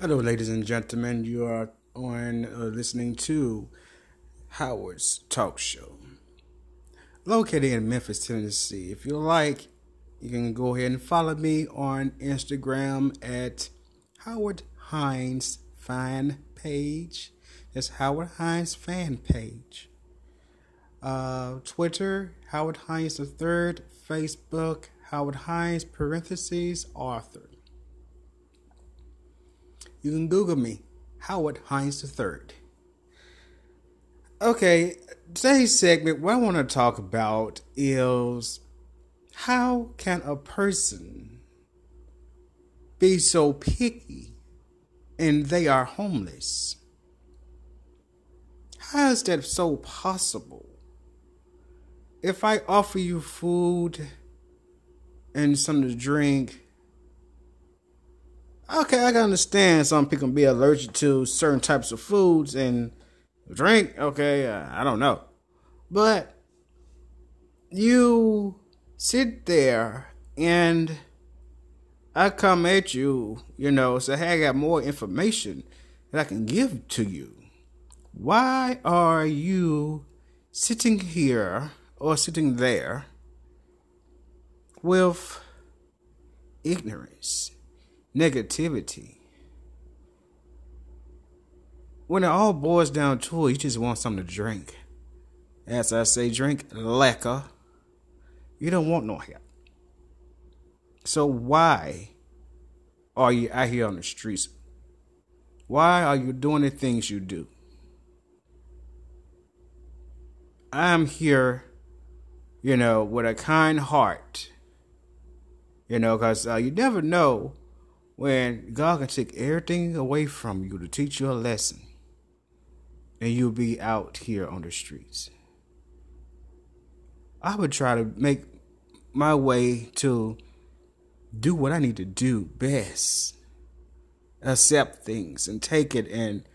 Hello, ladies and gentlemen. You are on uh, listening to Howard's Talk Show, located in Memphis, Tennessee. If you like, you can go ahead and follow me on Instagram at Howard Hines Fan Page. That's Howard Hines Fan Page. Uh, Twitter, Howard Hines the Third. Facebook, Howard Hines parentheses author. You can Google me, Howard Hines III. Okay, today's segment, what I want to talk about is how can a person be so picky and they are homeless? How is that so possible? If I offer you food and something to drink, okay, I can understand some people can be allergic to certain types of foods and drink. Okay, uh, I don't know, but you sit there and I come at you, you know, say, hey, I got more information that I can give to you. Why are you sitting here or sitting there with ignorance? Negativity. When it all boils down to it, you just want something to drink. As I say, drink liquor. You don't want no help. So why are you out here on the streets? Why are you doing the things you do? I'm here, you know, with a kind heart. You know, because uh, you never know when God can take everything away from you to teach you a lesson, and you'll be out here on the streets. I would try to make my way to do what I need to do best, accept things and take it and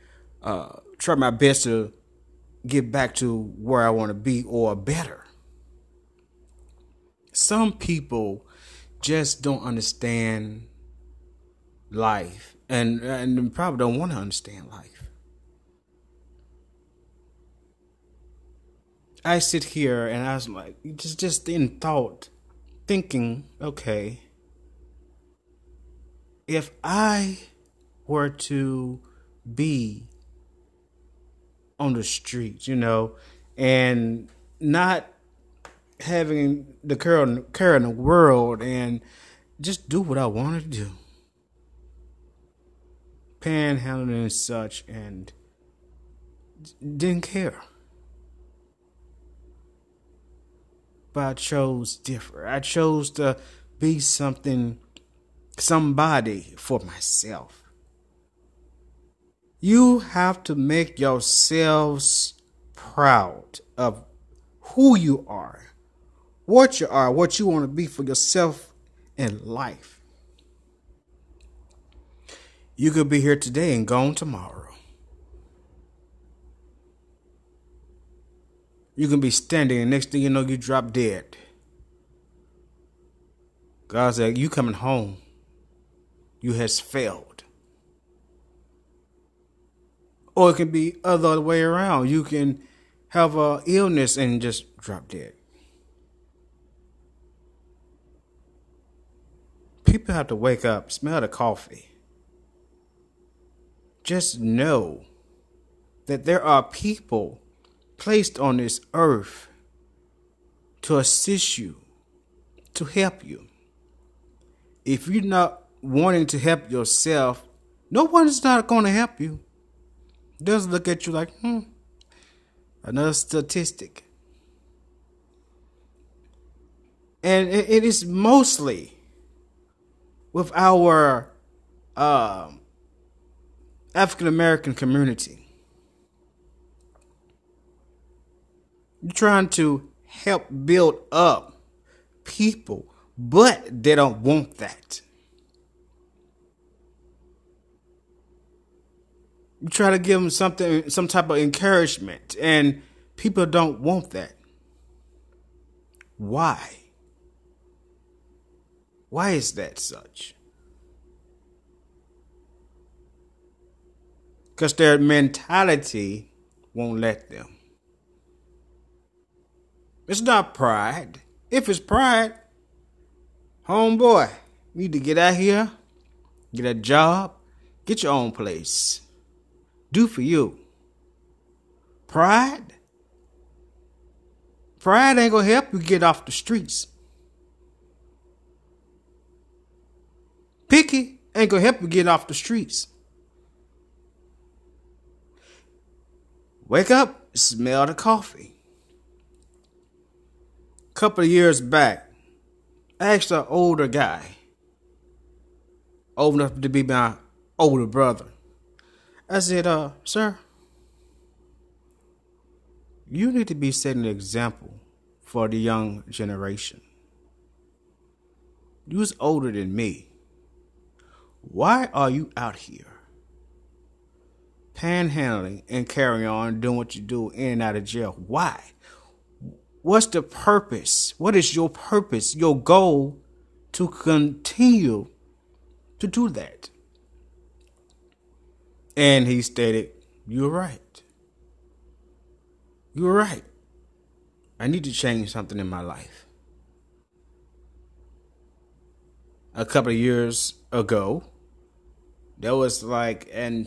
uh, try my best to get back to where I want to be or better. Some people just don't understand life and and probably don't want to understand life. I sit here and I was like, just just in thought, thinking, okay, if I were to be on the streets, you know, and not having the in the world and just do what I want to do panhandling and such and didn't care. But I chose different. I chose to be something, somebody for myself. You have to make yourselves proud of who you are, what you are, what you want to be for yourself in life. You could be here today and gone tomorrow. You can be standing, and next thing you know, you drop dead. God said, You coming home. You has failed. Or it can be other way around. You can have a illness and just drop dead. People have to wake up, smell the coffee just know that there are people placed on this earth to assist you, to help you. If you're not wanting to help yourself, no one is not going to help you. They'll look at you like, hmm, another statistic. And it is mostly with our um, African American community. You're trying to help build up people, but they don't want that. You try to give them something, some type of encouragement, and people don't want that. Why? Why is that such? Because their mentality won't let them. It's not pride. If it's pride, homeboy, you need to get out here, get a job, get your own place. Do for you. Pride? Pride ain't gonna help you get off the streets. Picky ain't gonna help you get off the streets. Wake up, smell the coffee. A couple of years back, I asked an older guy, old enough to be my older brother. I said, uh, sir, you need to be setting an example for the young generation. You was older than me. Why are you out here panhandling and carry on doing what you do in and out of jail? Why? What's the purpose? What is your purpose, your goal to continue to do that? And he stated, You're right. You're right. I need to change something in my life. A couple of years ago, that was like in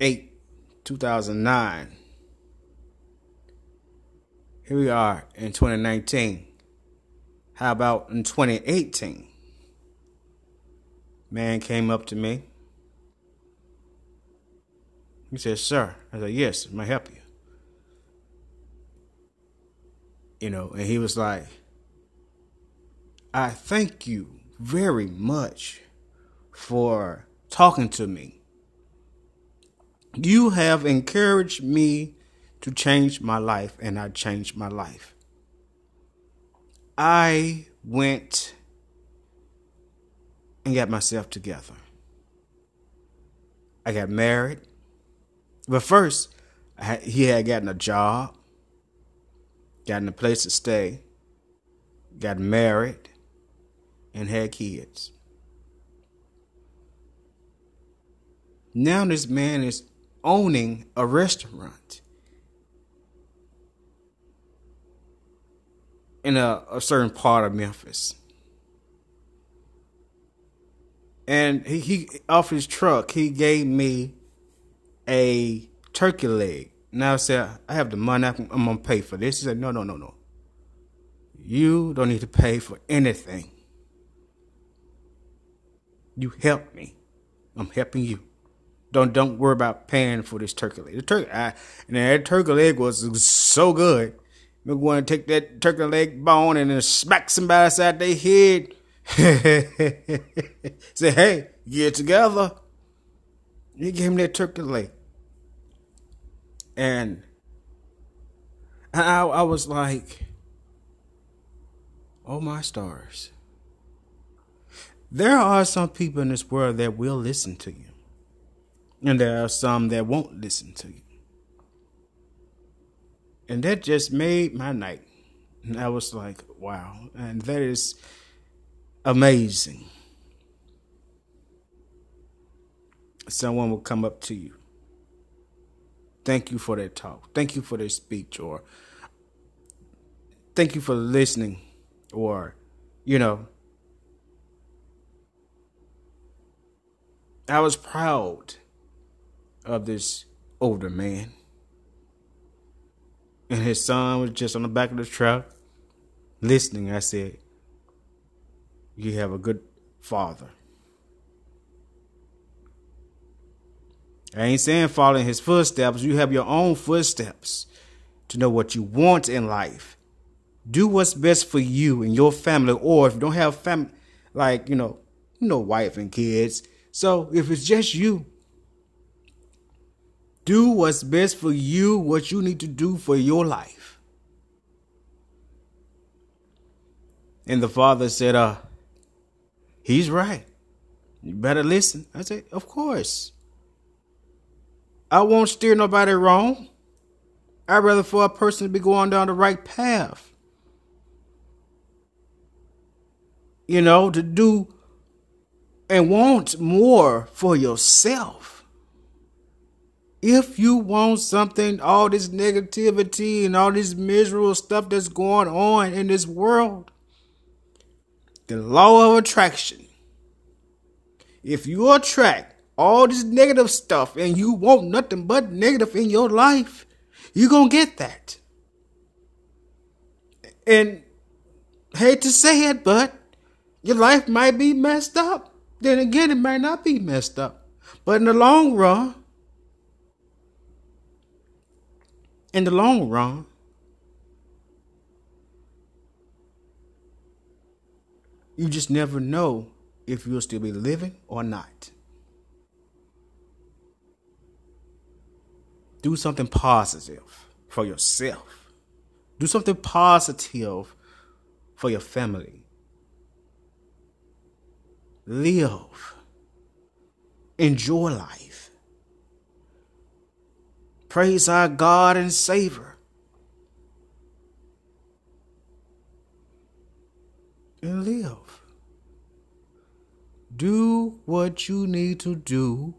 2008, 2009. Here we are in 2019. How about in 2018? Man came up to me. He said, Sir. I said, Yes, I help you? You know, and he was like, I thank you very much for talking to me. You have encouraged me to change my life, and I changed my life. I went and got myself together. I got married. But first, he had gotten a job, gotten a place to stay, got married, and had kids. Now this man is owning a restaurant in a, a certain part of Memphis. And he, he off his truck, he gave me a turkey leg. Now I said, I have the money, I'm gonna pay for this. He said, No, no, no, no. You don't need to pay for anything. You help me. I'm helping you. Don't don't worry about paying for this turkey leg. The turkey, I, and that turkey leg was so good. We're going to take that turkey leg bone and then smack somebody inside their head. Say, hey, get together. He gave him that turkey leg. And I, I was like, oh my stars. There are some people in this world that will listen to you. And there are some that won't listen to you. And that just made my night. And I was like, wow. And that is amazing. Someone will come up to you. Thank you for that talk. Thank you for that speech. Or thank you for listening. Or, you know, I was proud of this older man. And his son was just on the back of the truck listening. I said, You have a good father. I ain't saying follow in his footsteps. You have your own footsteps to know what you want in life. Do what's best for you and your family. Or if you don't have family, like, you know, you know, wife and kids. So if it's just you, do what's best for you, what you need to do for your life. And the father said, uh, he's right. You better listen. I said, of course. I won't steer nobody wrong. I'd rather for a person to be going down the right path. You know, to do and want more for yourself. If you want something, all this negativity and all this miserable stuff that's going on in this world, the law of attraction. If you attract all this negative stuff and you want nothing but negative in your life, you're going to get that. And hate to say it, but your life might be messed up. Then again, it might not be messed up. But in the long run, in the long run, you just never know if you'll still be living or not. Do something positive for yourself. Do something positive for your family. Live. Enjoy life. Praise our God and Savior. And live. Do what you need to do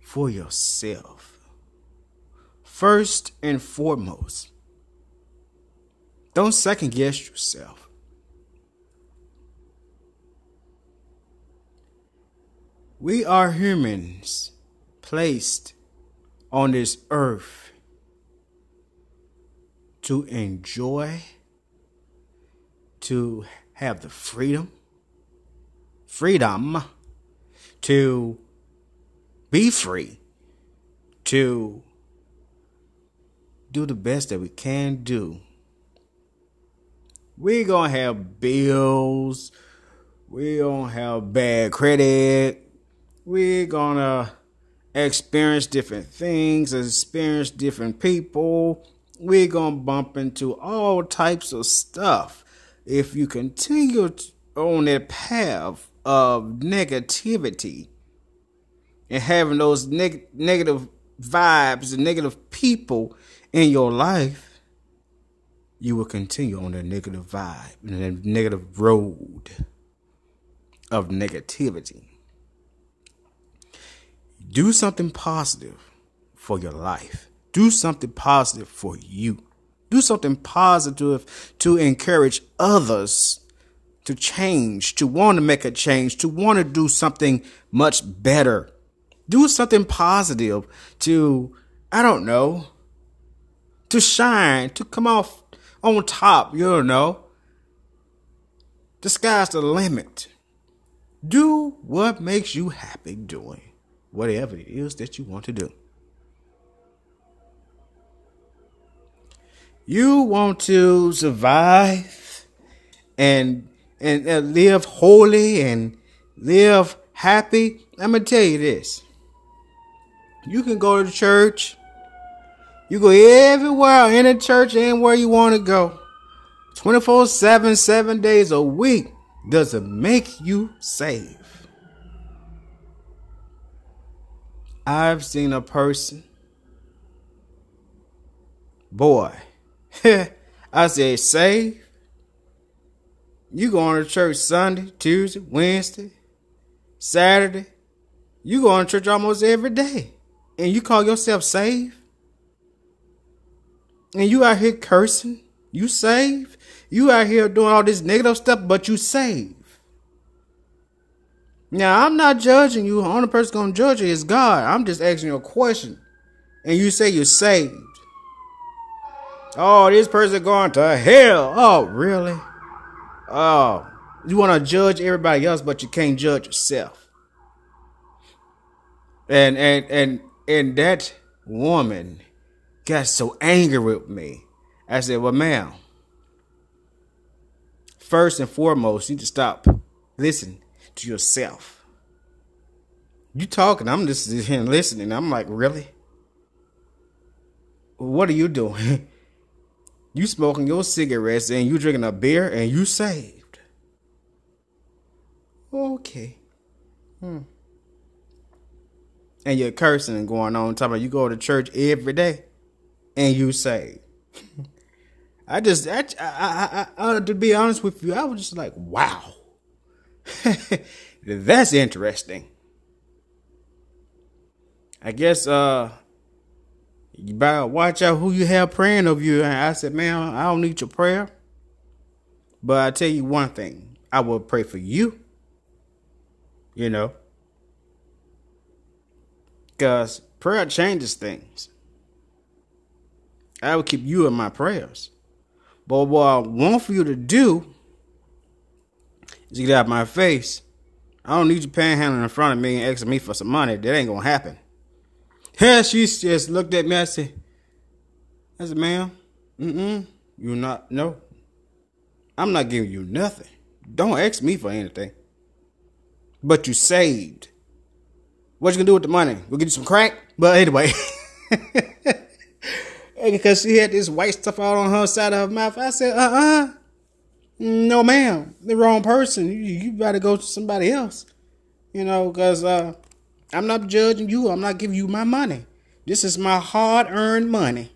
for yourself. First and foremost, don't second guess yourself. We are humans placed on this earth to enjoy, to have the freedom, freedom to be free, to do the best that we can do. We're gonna have bills, we gonna have bad credit, we're gonna experience different things, experience different people. We're gonna bump into all types of stuff. If you continue on that path of negativity and having those neg- negative vibes and negative people in your life, you will continue on that negative vibe and that negative road of negativity. Do something positive for your life. Do something positive for you. Do something positive to encourage others to change, to want to make a change, to want to do something much better. Do something positive to, I don't know, to shine, to come off on top, you don't know. The sky's the limit. Do what makes you happy doing whatever it is that you want to do. You want to survive and and, and live holy and live happy. I'm gonna tell you this. You can go to the church. You go everywhere in the church, anywhere you want to go. 24 7, 7 days a week. Does it make you saved? I've seen a person, boy, I say, save. You going to church Sunday, Tuesday, Wednesday, Saturday. You go to church almost every day. And you call yourself saved? And you out here cursing? You saved? You out here doing all this negative stuff, but you saved. Now I'm not judging you. The only person gonna judge you is God. I'm just asking you a question. And you say you're saved. Oh, this person going to hell. Oh, really? Oh, you want to judge everybody else, but you can't judge yourself. And and and and that woman got so angry with me. I said, "Well, ma'am, first and foremost, you need to stop. Listen, to yourself. You talking, I'm just here listening. I'm like, really? What are you doing? you smoking your cigarettes and you drinking a beer and you saved. Okay. Hmm. And you're cursing and going on talking about you go to church every day and you saved. I just, I, I, I, I, to be honest with you, I was just like, wow. That's interesting. I guess uh You better watch out who you have praying of you. And I said, man, I don't need your prayer. But I tell you one thing, I will pray for you. You know, because prayer changes things. I will keep you in my prayers. But what I want for you to do is get out of my face. I don't need you panhandling in front of me and asking me for some money. That ain't gonna happen. Yeah, she just looked at me. I said, I said, ma'am, mm-mm, you're not, no. I'm not giving you nothing. Don't ask me for anything. But you saved. What you gonna do with the money? We'll get you some crack? But anyway. because she had this white stuff out on her side of her mouth. I said, uh-uh. No, ma'am. The wrong person. You, you better go to somebody else. You know, because uh, I'm not judging you. I'm not giving you my money. This is my hard-earned money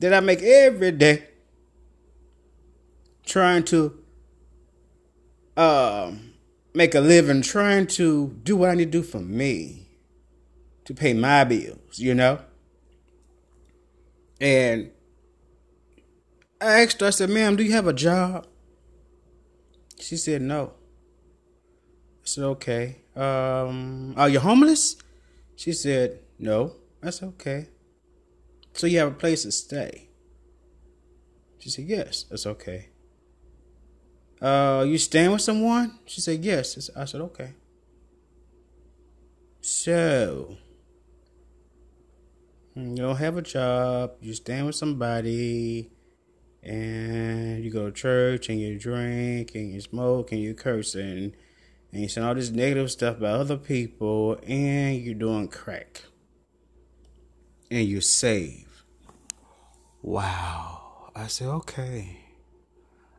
that I make every day trying to uh, make a living, trying to do what I need to do for me to pay my bills, you know? And I asked her, I said, ma'am, do you have a job? She said, no. I said, okay. Um, are you homeless? She said, no. Said, okay. So you have a place to stay? She said, yes. That's okay. Uh, you staying with someone? She said, yes. I said, okay. So, you don't have a job, you stand with somebody, and you go to church and you drink and you smoke and you curse and, and you say all this negative stuff about other people and you're doing crack. And you save. Wow. I said, okay.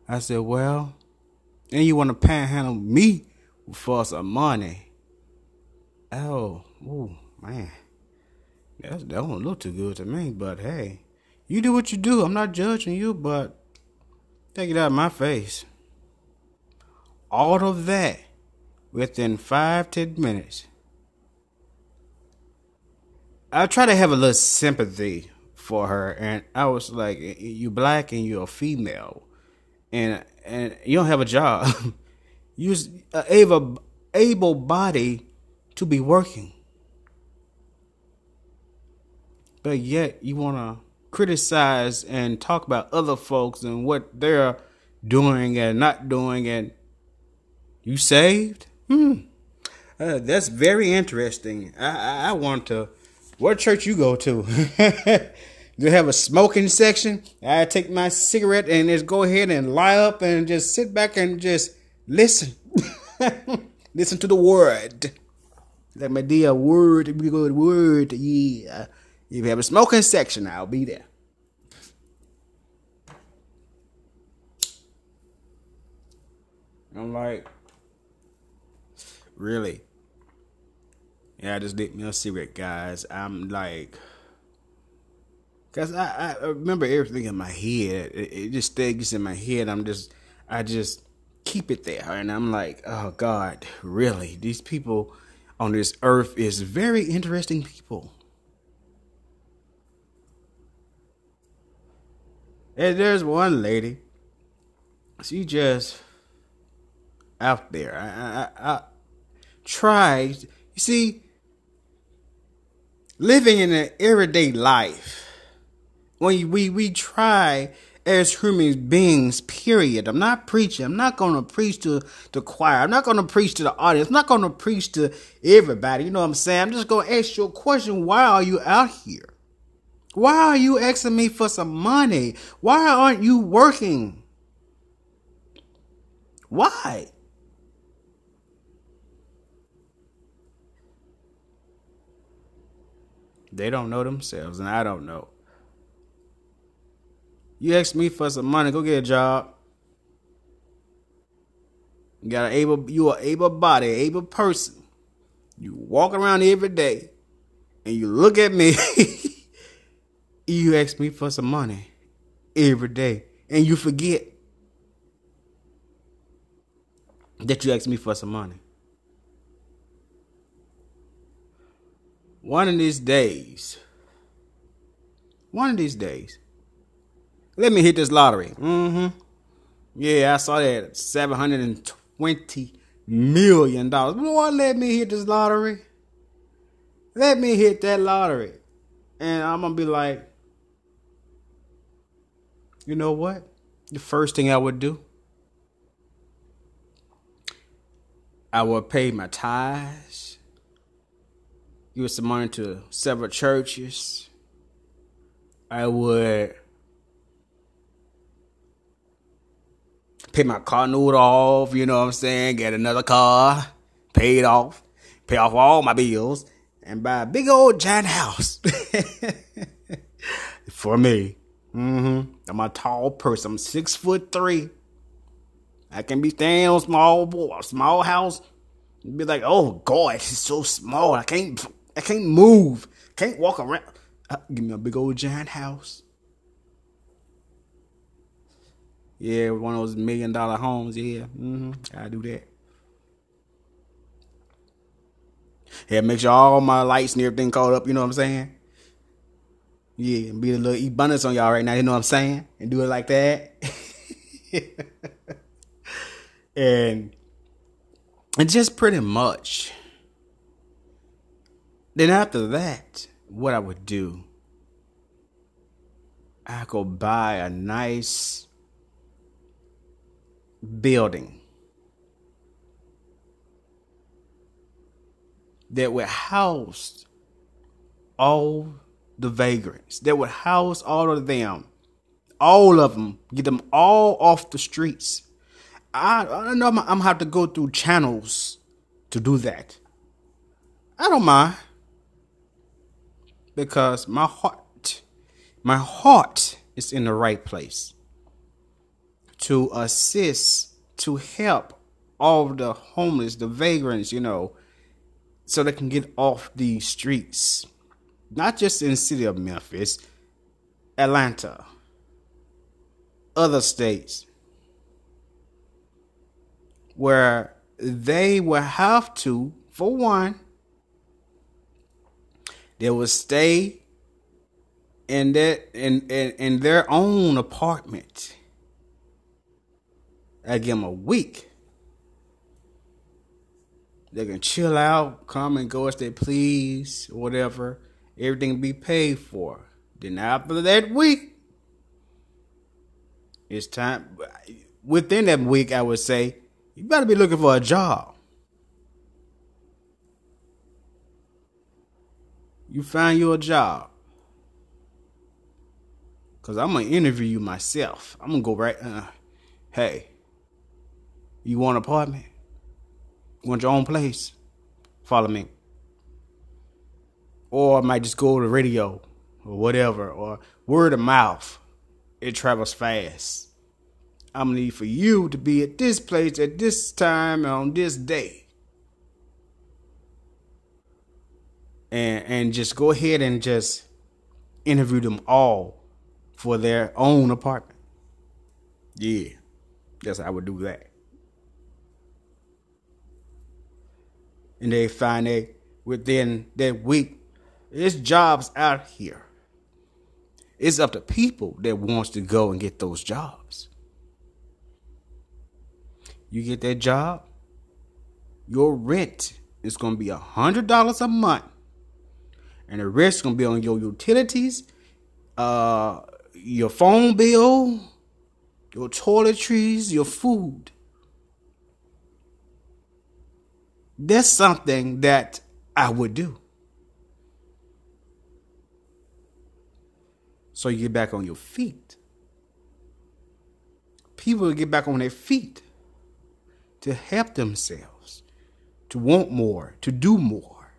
I said, well, and you want to panhandle me for some money. Oh, oh man. That's, that don't look too good to me, but hey, you do what you do. I'm not judging you, but take it out of my face. All of that within five, ten minutes. I try to have a little sympathy for her, and I was like, "You black and you're a female, and and you don't have a job. you're able able body to be working but yet you want to criticize and talk about other folks and what they're doing and not doing and you saved? Hmm. Uh, that's very interesting. I, I, I want to what church you go to? Do you have a smoking section? I take my cigarette and just go ahead and lie up and just sit back and just listen. Listen to the word. Let me dear word we go word. Yeah if you have a smoking section, I'll be there. I'm like, really? Yeah, I just lit me a cigarette, guys. I'm like, cause I, I remember everything in my head. It, it just stays in my head. I'm just, I just keep it there, and I'm like, oh God, really? These people on this earth is very interesting people. And there's one lady. She just out there. I, I, I tried. You see, living in an everyday life, when we we try as human beings, period. I'm not preaching. I'm not going to preach to the choir. I'm not going to preach to the audience. I'm not going to preach to everybody. You know what I'm saying? I'm just going to ask you a question. Why are you out here? Why are you asking me for some money? Why aren't you working? Why? They don't know themselves, and I don't know. You ask me for some money, go get a job. You got an able, you are able body, able person. You walk around every day, and you look at me. you ask me for some money every day and you forget that you asked me for some money. One of these days, One of these days. Let me hit this lottery. Mm-hmm. Yeah, I saw that seven hundred and twenty million dollars. Lord, let me hit this lottery. Let me hit that lottery. And I'm gonna be like, you know what? The first thing I would do, I would pay my tithes, give some money to several churches. I would pay my car note off, you know what I'm saying? Get another car, pay it off, pay off all my bills, and buy a big old giant house for me. Mm-hmm. I'm a tall person. I'm six foot three. I can be staying on small boy, small house. Be like, oh God, it's so small. I can't, I can't move. Can't walk around. Uh, give me a big old giant house. Yeah, one of those million dollar homes. Yeah, mm-hmm. I do that. Yeah, make sure all my lights and everything caught up. You know what I'm saying? Yeah, and be a little abundance on y'all right now. You know what I'm saying? And do it like that. and and just pretty much. Then after that, what I would do, I go buy a nice building that would house all the vagrants, that would house all of them, all of them, get them all off the streets. I, I know I'm, I'm gonna have to go through channels to do that. I don't mind because my heart, my heart is in the right place to assist, to help all the homeless, the vagrants, you know, so they can get off the streets. Not just in the city of Memphis, Atlanta, other states, where they will have to, for one, they will stay in that in, in, in their own apartment I give them a week. They can chill out, come and go as they please, whatever. Everything be paid for. Then after that week, it's time. Within that week, I would say, you better be looking for a job. You find you a job. Cause I'm gonna interview you myself. I'm gonna go right. Uh, hey, you want an apartment? You want your own place? Follow me. Or I might just go to radio or whatever, or word of mouth. It travels fast. I'm gonna need for you to be at this place at this time on this day. And and just go ahead and just interview them all for their own apartment. Yeah. Yes, I would do that. and they find that within that week, there's jobs out here. It's up to people that wants to go and get those jobs. You get that job, your rent is going to be a hundred dollars a month, and the rest is going to be on your utilities, uh, your phone bill, your toiletries, your food. That's something that I would do. So you get back on your feet. People get back on their feet to help themselves, to want more, to do more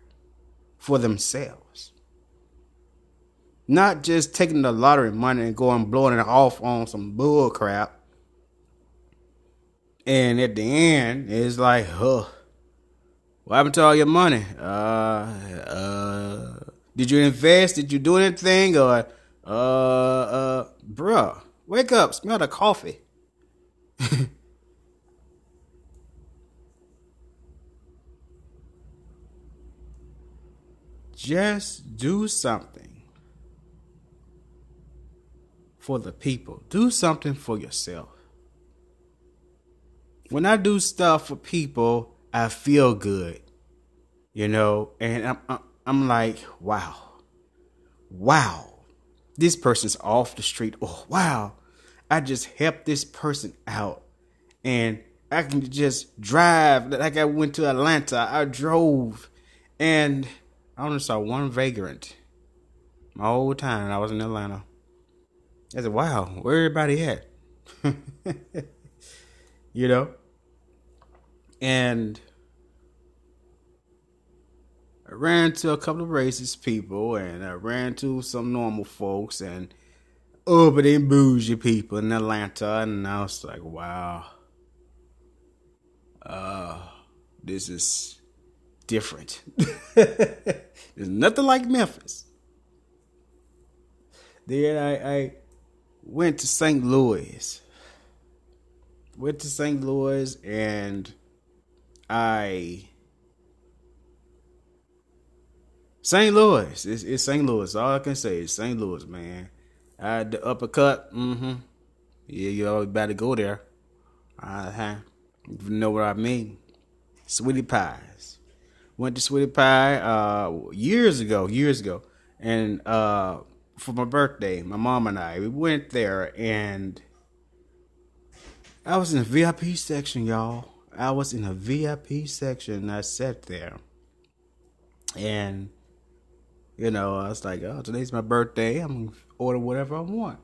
for themselves. Not just taking the lottery money and going blowing it off on some bull crap. And at the end, it's like, huh what happened to all your money? Uh, uh, did you invest? Did you do anything? Or, uh, uh, bruh, wake up, smell the coffee. Just do something for the people. Do something for yourself. When I do stuff for people, I feel good, you know, and I'm I'm like, wow, wow, this person's off the street. Oh, wow, I just helped this person out, and I can just drive. Like I went to Atlanta, I drove, and I only saw one vagrant my whole time I was in Atlanta. I said, wow, where everybody at? you know? And ran to a couple of racist people and I ran to some normal folks and urban and bougie people in Atlanta and I was like, wow. Uh this is different. There's nothing like Memphis. Then I, I went to St. Louis. Went to St. Louis and I St. Louis. It's, it's St. Louis. All I can say is St. Louis, man. I had the uppercut. Mm-hmm. Yeah, you always to go there. Uh-huh. You know what I mean. Sweetie pies. Went to Sweetie Pie uh, years ago, years ago. And uh, for my birthday, my mom and I, we went there and I was in the VIP section, y'all. I was in the VIP section. I sat there. And, you know, I was like, oh, today's my birthday. I'm going to order whatever I want.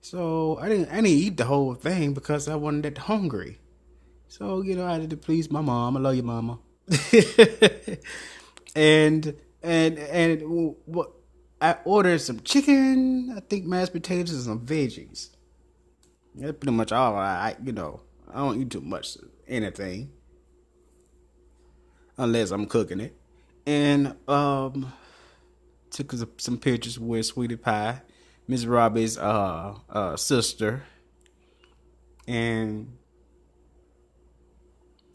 So I didn't, I didn't eat the whole thing because I wasn't that hungry. So, you know, I had to please my mom. I love you, mama. and, and, and what, I ordered some chicken, I think mashed potatoes and some veggies. That's pretty much all I, you know, I don't eat too much anything unless I'm cooking it. And um, took some pictures with Sweetie Pie, Miss Robbie's uh, uh, sister, and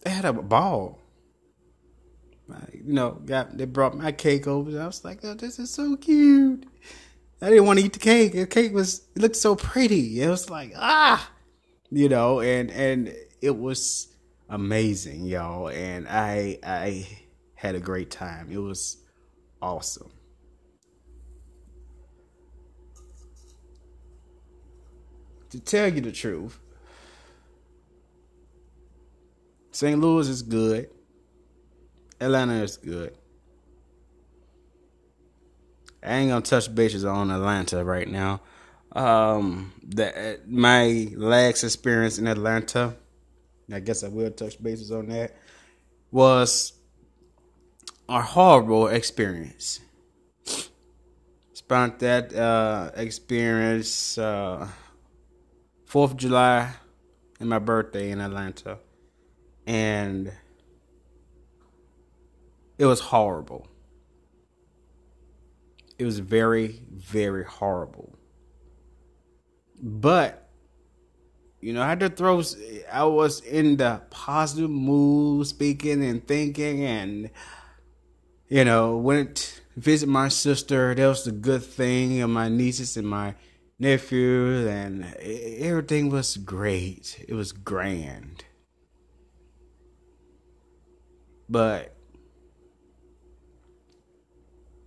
they had a ball. You know, got they brought my cake over. I was like, oh, this is so cute. I didn't want to eat the cake. The cake was it looked so pretty. It was like ah, you know, and and it was amazing, y'all. And I I had a great time. It was awesome. To tell you the truth, St. Louis is good. Atlanta is good. I ain't gonna touch bases on Atlanta right now. Um, that my last experience in Atlanta, I guess I will touch bases on that, was a horrible experience. Spent that uh, experience uh, Fourth of July and my birthday in Atlanta, and it was horrible. It was very, very horrible. But, you know, I had to throw, I was in the positive mood, speaking and thinking, and, you know, went visit my sister. That was the good thing, and my nieces and my nephews, and everything was great. It was grand. But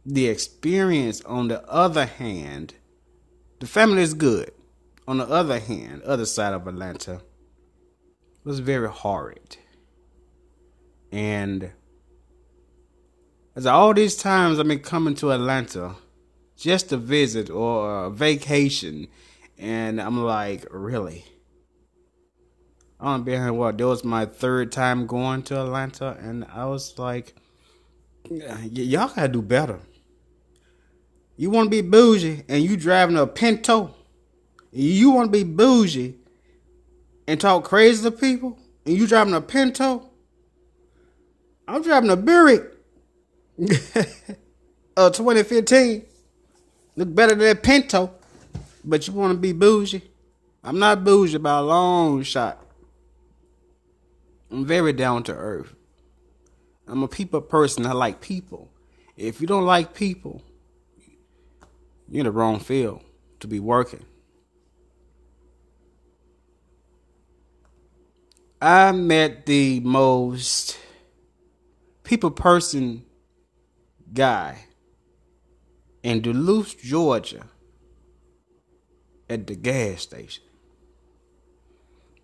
the experience, on the other hand, the family is good. On the other hand, other side of Atlanta was very horrid. And as all these times I've been coming to Atlanta just a visit or a vacation, and I'm like, really? I'm here. What? That was my third time going to Atlanta, and I was like, y'all gotta do better. You want to be bougie and you driving a Pinto. You want to be bougie and talk crazy to people and you driving a Pinto. I'm driving a Buick. uh, 2015. Look better than that Pinto, but you want to be bougie. I'm not bougie by a long shot. I'm very down to earth. I'm a people person. I like people. If you don't like people, you're in the wrong field to be working. I met the most people person guy in Duluth, Georgia at the gas station.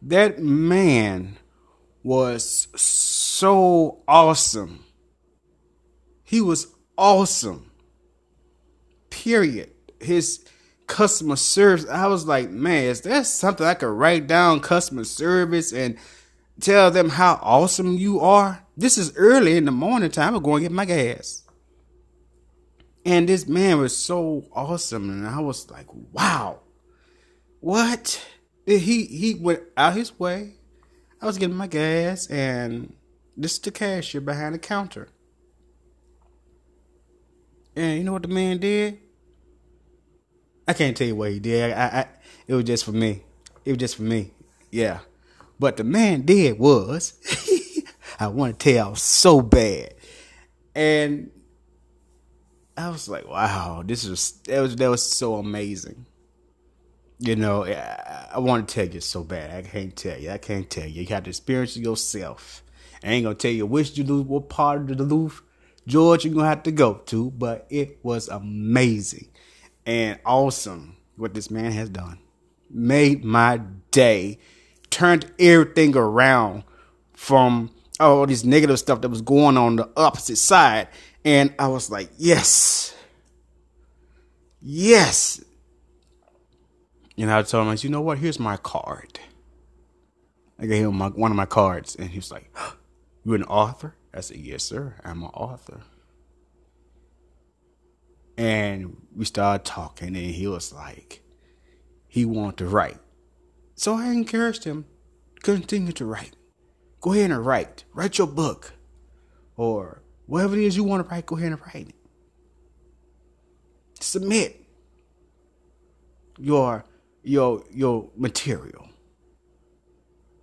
That man was so awesome. He was awesome. Period. His customer service, I was like, man, is that something I could write down customer service and tell them how awesome you are? This is early in the morning time. I'm going to get my gas. And this man was so awesome. And I was like, wow, what? He, he went out his way. I was getting my gas and this is the cashier behind the counter. And you know what the man did? I can't tell you what he did. I, I, it was just for me. It was just for me. Yeah. But the man did was, I want to tell so bad. And I was like, wow, this was that was that was so amazing. You know, I, I want to tell you so bad. I can't tell you. I can't tell you. You have to experience it yourself. I ain't gonna tell you which Duluth, what part of the Duluth, George, you're gonna have to go to, but it was amazing and awesome what this man has done. Made my day, turned everything around from all this negative stuff that was going on the opposite side. And I was like, yes, yes. And I told him, you know what? Here's my card. I gave him my, one of my cards, and he was like, "You're an author?" I said, "Yes, sir. I'm an author." And we started talking, and he was like, he wanted to write. So I encouraged him, continue to write. Go ahead and write. Write your book. Or whatever it is you want to write, go ahead and write it. Submit your your your material.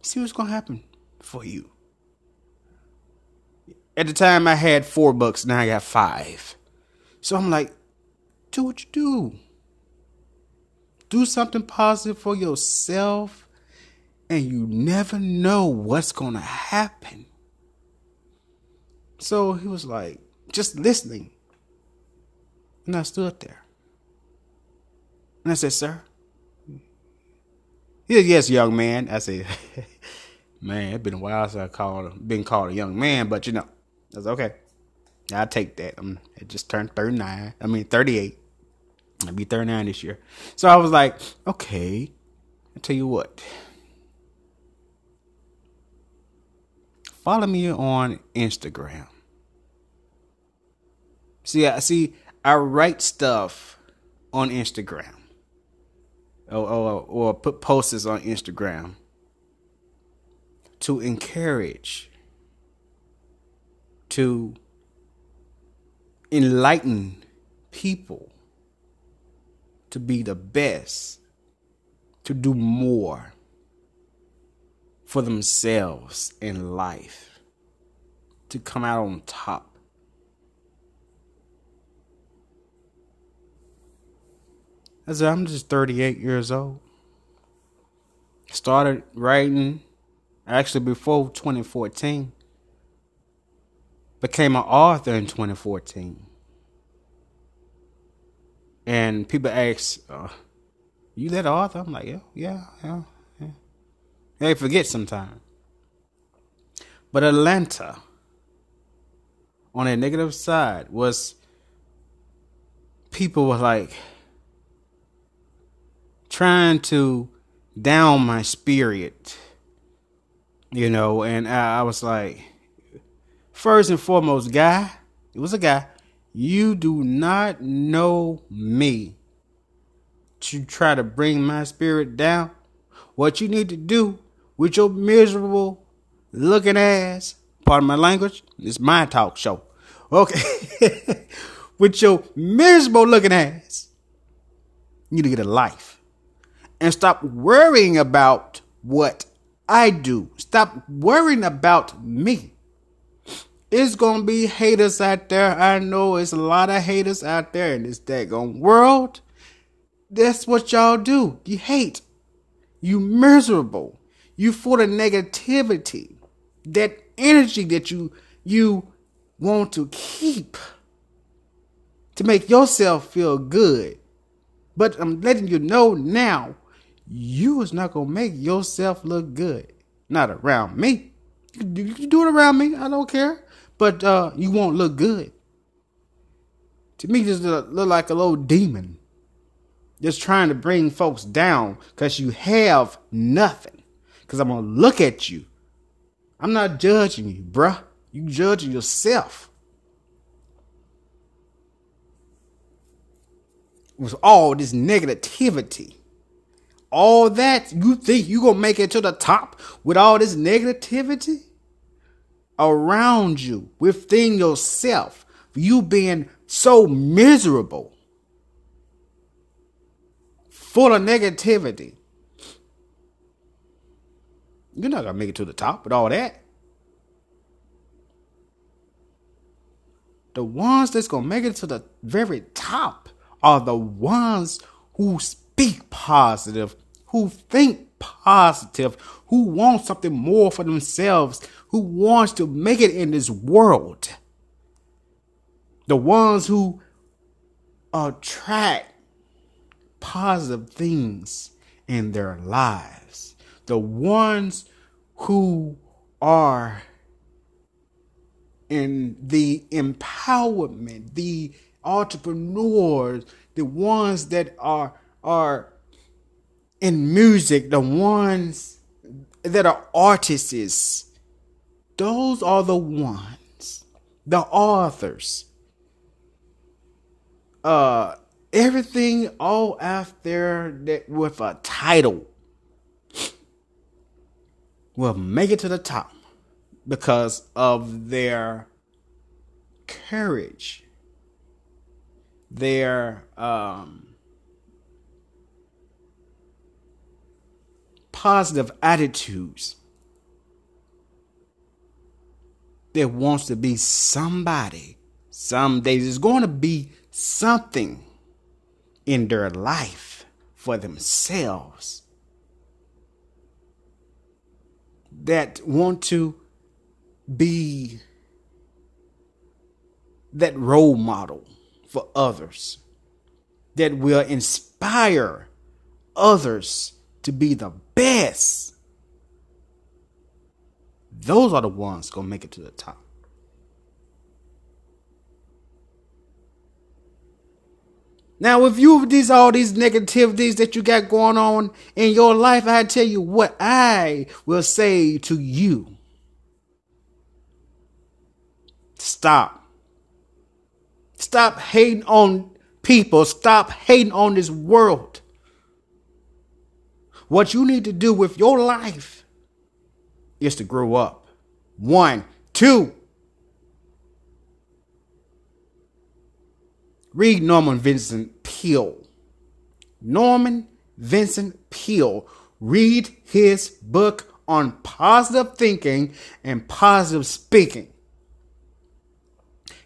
See what's gonna happen for you. At the time I had four books, now I got five. So I'm like, do what you do. Do something positive for yourself, and you never know what's to happen. So he was like, just listening. And I stood there. And I said, Sir? He said, Yes, young man. I said, Man, it's been a while since I called been called a young man, but you know, I was okay. I'll take that. I'm, I just turned 39. I mean, 38. I'll be 39 this year. So I was like, okay, i tell you what. Follow me on Instagram. See, I see, I write stuff on Instagram. Or, or, or put posts on Instagram to encourage, to enlighten people to be the best, to do more for themselves in life, to come out on top. I said, I'm just 38 years old. Started writing actually before 2014. Became an author in 2014. And people ask, uh, "You that author?" I'm like, "Yeah, yeah, yeah." They forget sometimes. But Atlanta, on a negative side, was people were like trying to down my spirit, you know, and I, I was like, first and foremost, guy, it was a guy. You do not know me to try to bring my spirit down. What you need to do with your miserable looking ass, pardon my language, it's my talk show. Okay. with your miserable looking ass, you need to get a life. And stop worrying about what I do. Stop worrying about me. It's gonna be haters out there. I know it's a lot of haters out there in this daggone world. That's what y'all do. You hate. You miserable. You full of negativity. That energy that you you want to keep to make yourself feel good. But I'm letting you know now, you is not gonna make yourself look good. Not around me. You can do it around me. I don't care. But uh, you won't look good. To me, just look like a little demon. Just trying to bring folks down because you have nothing. Because I'm going to look at you. I'm not judging you, bruh. You judging yourself. With all this negativity. All that, you think you to make it to the top with all this negativity? Around you, within yourself. You being so miserable. Full of negativity. You're not to make it to the top with all that. the ones that's gonna make it to the very top are the ones who speak positive, who think positive, who want something more for themselves, who wants to make it in this world. The ones who attract positive things in their lives. The ones who are in the empowerment, the entrepreneurs, the ones that are are in music, the ones that are artists, those are the ones, the authors. Uh everything all after that with a title will make it to the top because of their courage, their um, positive attitudes. There wants to be somebody. Some days there's going to be something in their life for themselves that want to be that role model for others that will inspire others to be the best. Those are the ones gonna make it to the top. Now, if you these all these negativities that you got going on in your life, I tell you what I will say to you. Stop. Stop hating on people. Stop hating on this world. What you need to do with your life is to grow up. One, two. Read Norman Vincent Peale. Norman Vincent Peale. Read his book on positive thinking and positive speaking.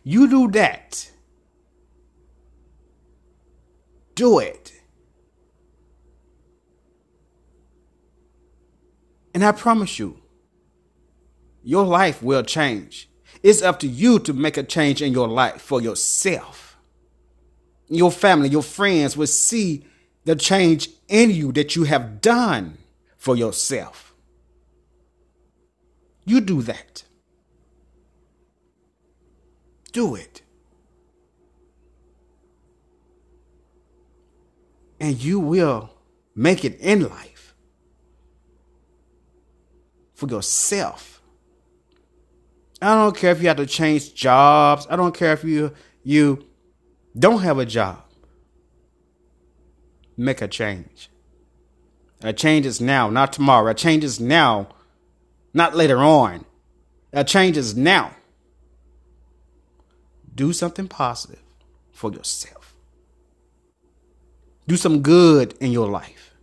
You do that. Do it. And I promise you, your life will change. It's up to you to make a change in your life for yourself. Your family, your friends will see the change in you that you have done for yourself. You do that do it. And you will make it in life for yourself. I don't care if you have to change jobs. I don't care if you you don't have a job. Make a change. A change is now, not tomorrow. A change is now, not later on. A change is now. Do something positive for yourself. Do some good in your life.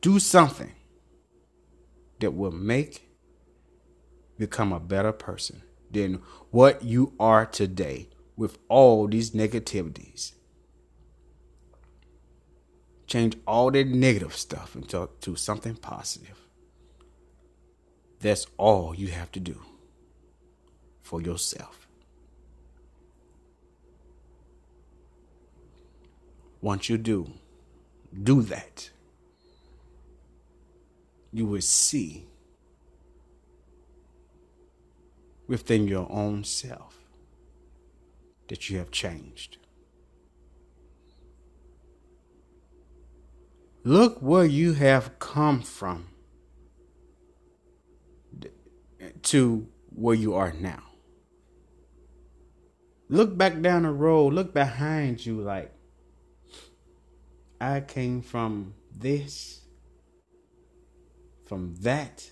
Do something that will make become a better person than what you are today with all these negativities. Change all that negative stuff into to something positive. That's all you have to do for yourself. Once you do, do that, you will see within your own self that you have changed. Look where you have come from to where you are now. Look back down the road, look behind you like I came from this, from that,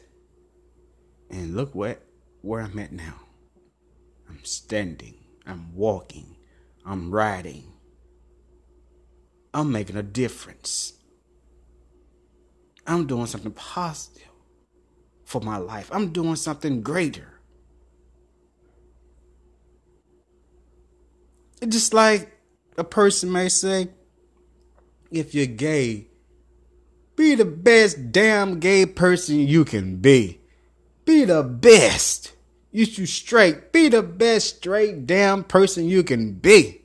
and look what where I'm at now. I'm standing, I'm walking, I'm riding. I'm making a difference. I'm doing something positive for my life. I'm doing something greater. It's just like a person may say, if you're gay, be the best damn gay person you can be. Be the best. You should straight. Be the best straight damn person you can be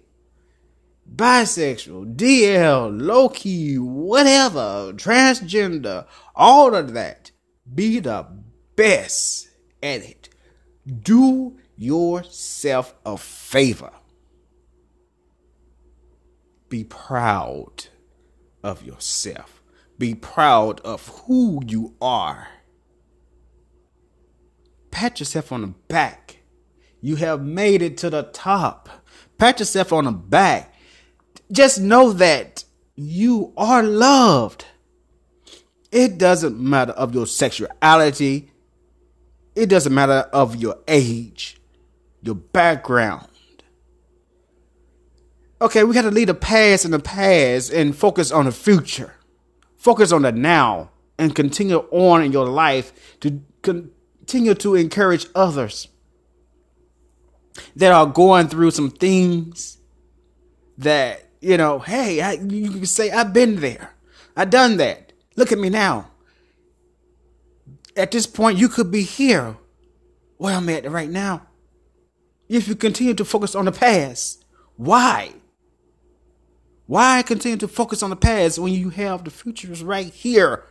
bisexual, DL, low key, whatever, transgender, all of that. Be the best at it. Do yourself a favor. Be proud of yourself. Be proud of who you are. Pat yourself on the back. You have made it to the top. Pat yourself on the back just know that you are loved. It doesn't matter of your sexuality. It doesn't matter of your age, your background. Okay, we got to leave the past in the past and focus on the future. Focus on the now and continue on in your life to continue to encourage others that are going through some things that you know, hey, I, you can say, I've been there. I've done that. Look at me now. At this point, you could be here where I'm at right now. If you continue to focus on the past, why? Why continue to focus on the past when you have the future is right here?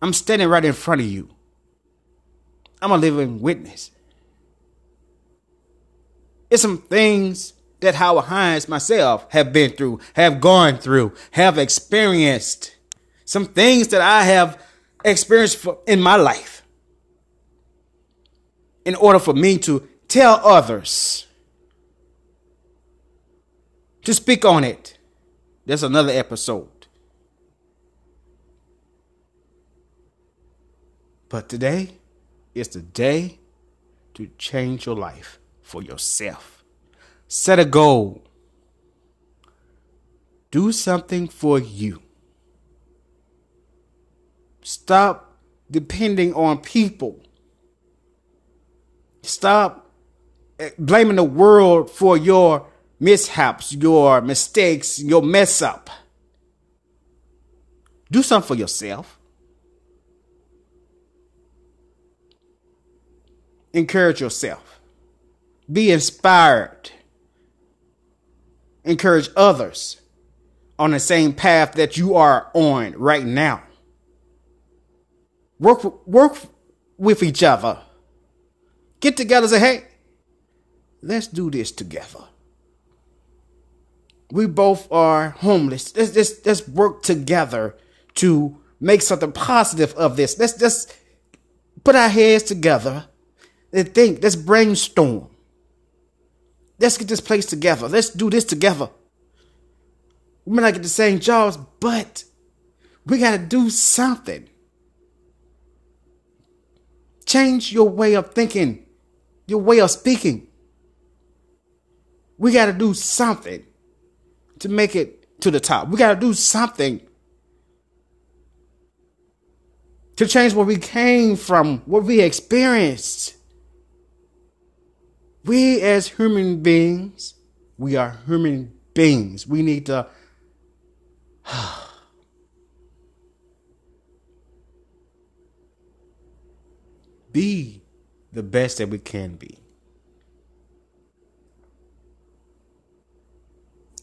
I'm standing right in front of you. I'm a living witness. It's some things that Howard Hines myself have been through, have gone through, have experienced. Some things that I have experienced in my life. In order for me to tell others, to speak on it. There's another episode. But today is the day to change your life for yourself. Set a goal. Do something for you. Stop depending on people. Stop eh, blaming the world for your mishaps, your mistakes, your mess up. Do something for yourself. Encourage yourself. Be inspired encourage others on the same path that you are on right now. Work, work with each other. Get together and say, hey, let's do this together. We both are homeless. Let's, let's, let's work together to make something positive of this. Let's just put our heads together and think. Let's brainstorm. Let's get this place together. Let's do this together. We may not get the same jobs, but we got to do something. Change your way of thinking, your way of speaking. We got to do something to make it to the top. We got to do something to change where we came from, what we experienced we as human beings, we are human beings. We need to. be the best that we can be.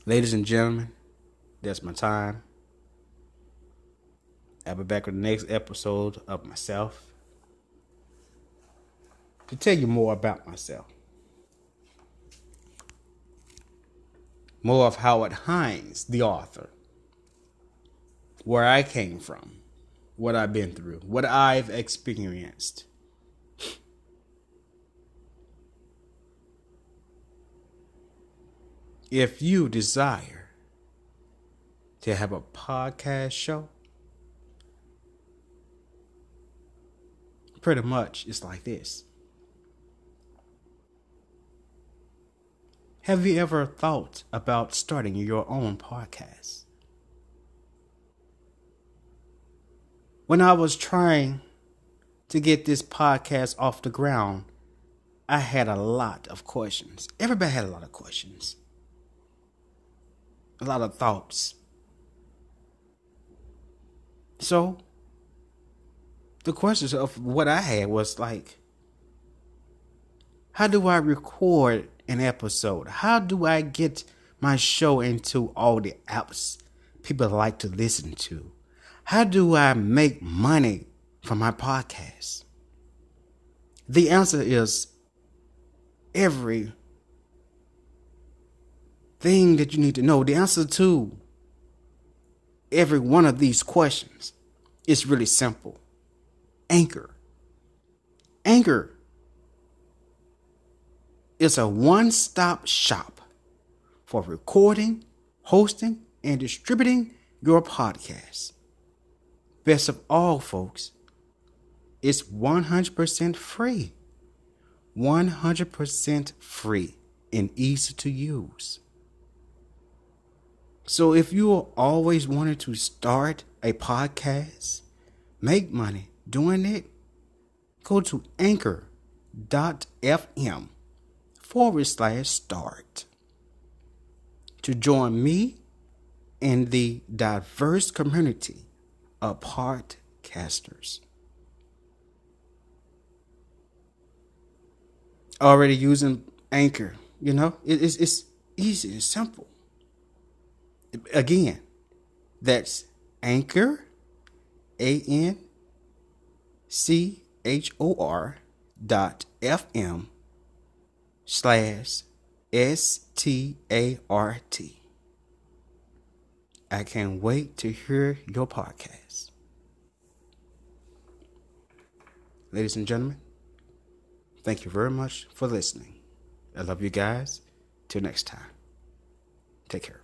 Ladies and gentlemen, that's my time. I'll be back with the next episode of myself to tell you more about myself. More of Howard Hines, the author, where I came from, what I've been through, what I've experienced. If you desire to have a podcast show, pretty much it's like this. Have you ever thought about starting your own podcast? When I was trying to get this podcast off the ground, I had a lot of questions. Everybody had a lot of questions, a lot of thoughts. So, the questions of what I had was like, how do I record an episode? How do I get my show into all the apps people like to listen to? How do I make money from my podcast? The answer is every thing that you need to know. The answer to every one of these questions is really simple. Anchor. Anchor is a one stop shop for recording, hosting, and distributing your podcast. Best of all, folks, it's 100% free. 100% free and easy to use. So if you always wanted to start a podcast, make money doing it, go to anchor.fm forward slash start to join me in the diverse community of podcasters. Already using Anchor, you know, it, it's, it's easy, it's simple. Again, that's Anchor, A N C H O R dot F M slash S T A R T. I can't wait to hear your podcast. Ladies and gentlemen, thank you very much for listening. I love you guys. Till next time. Take care.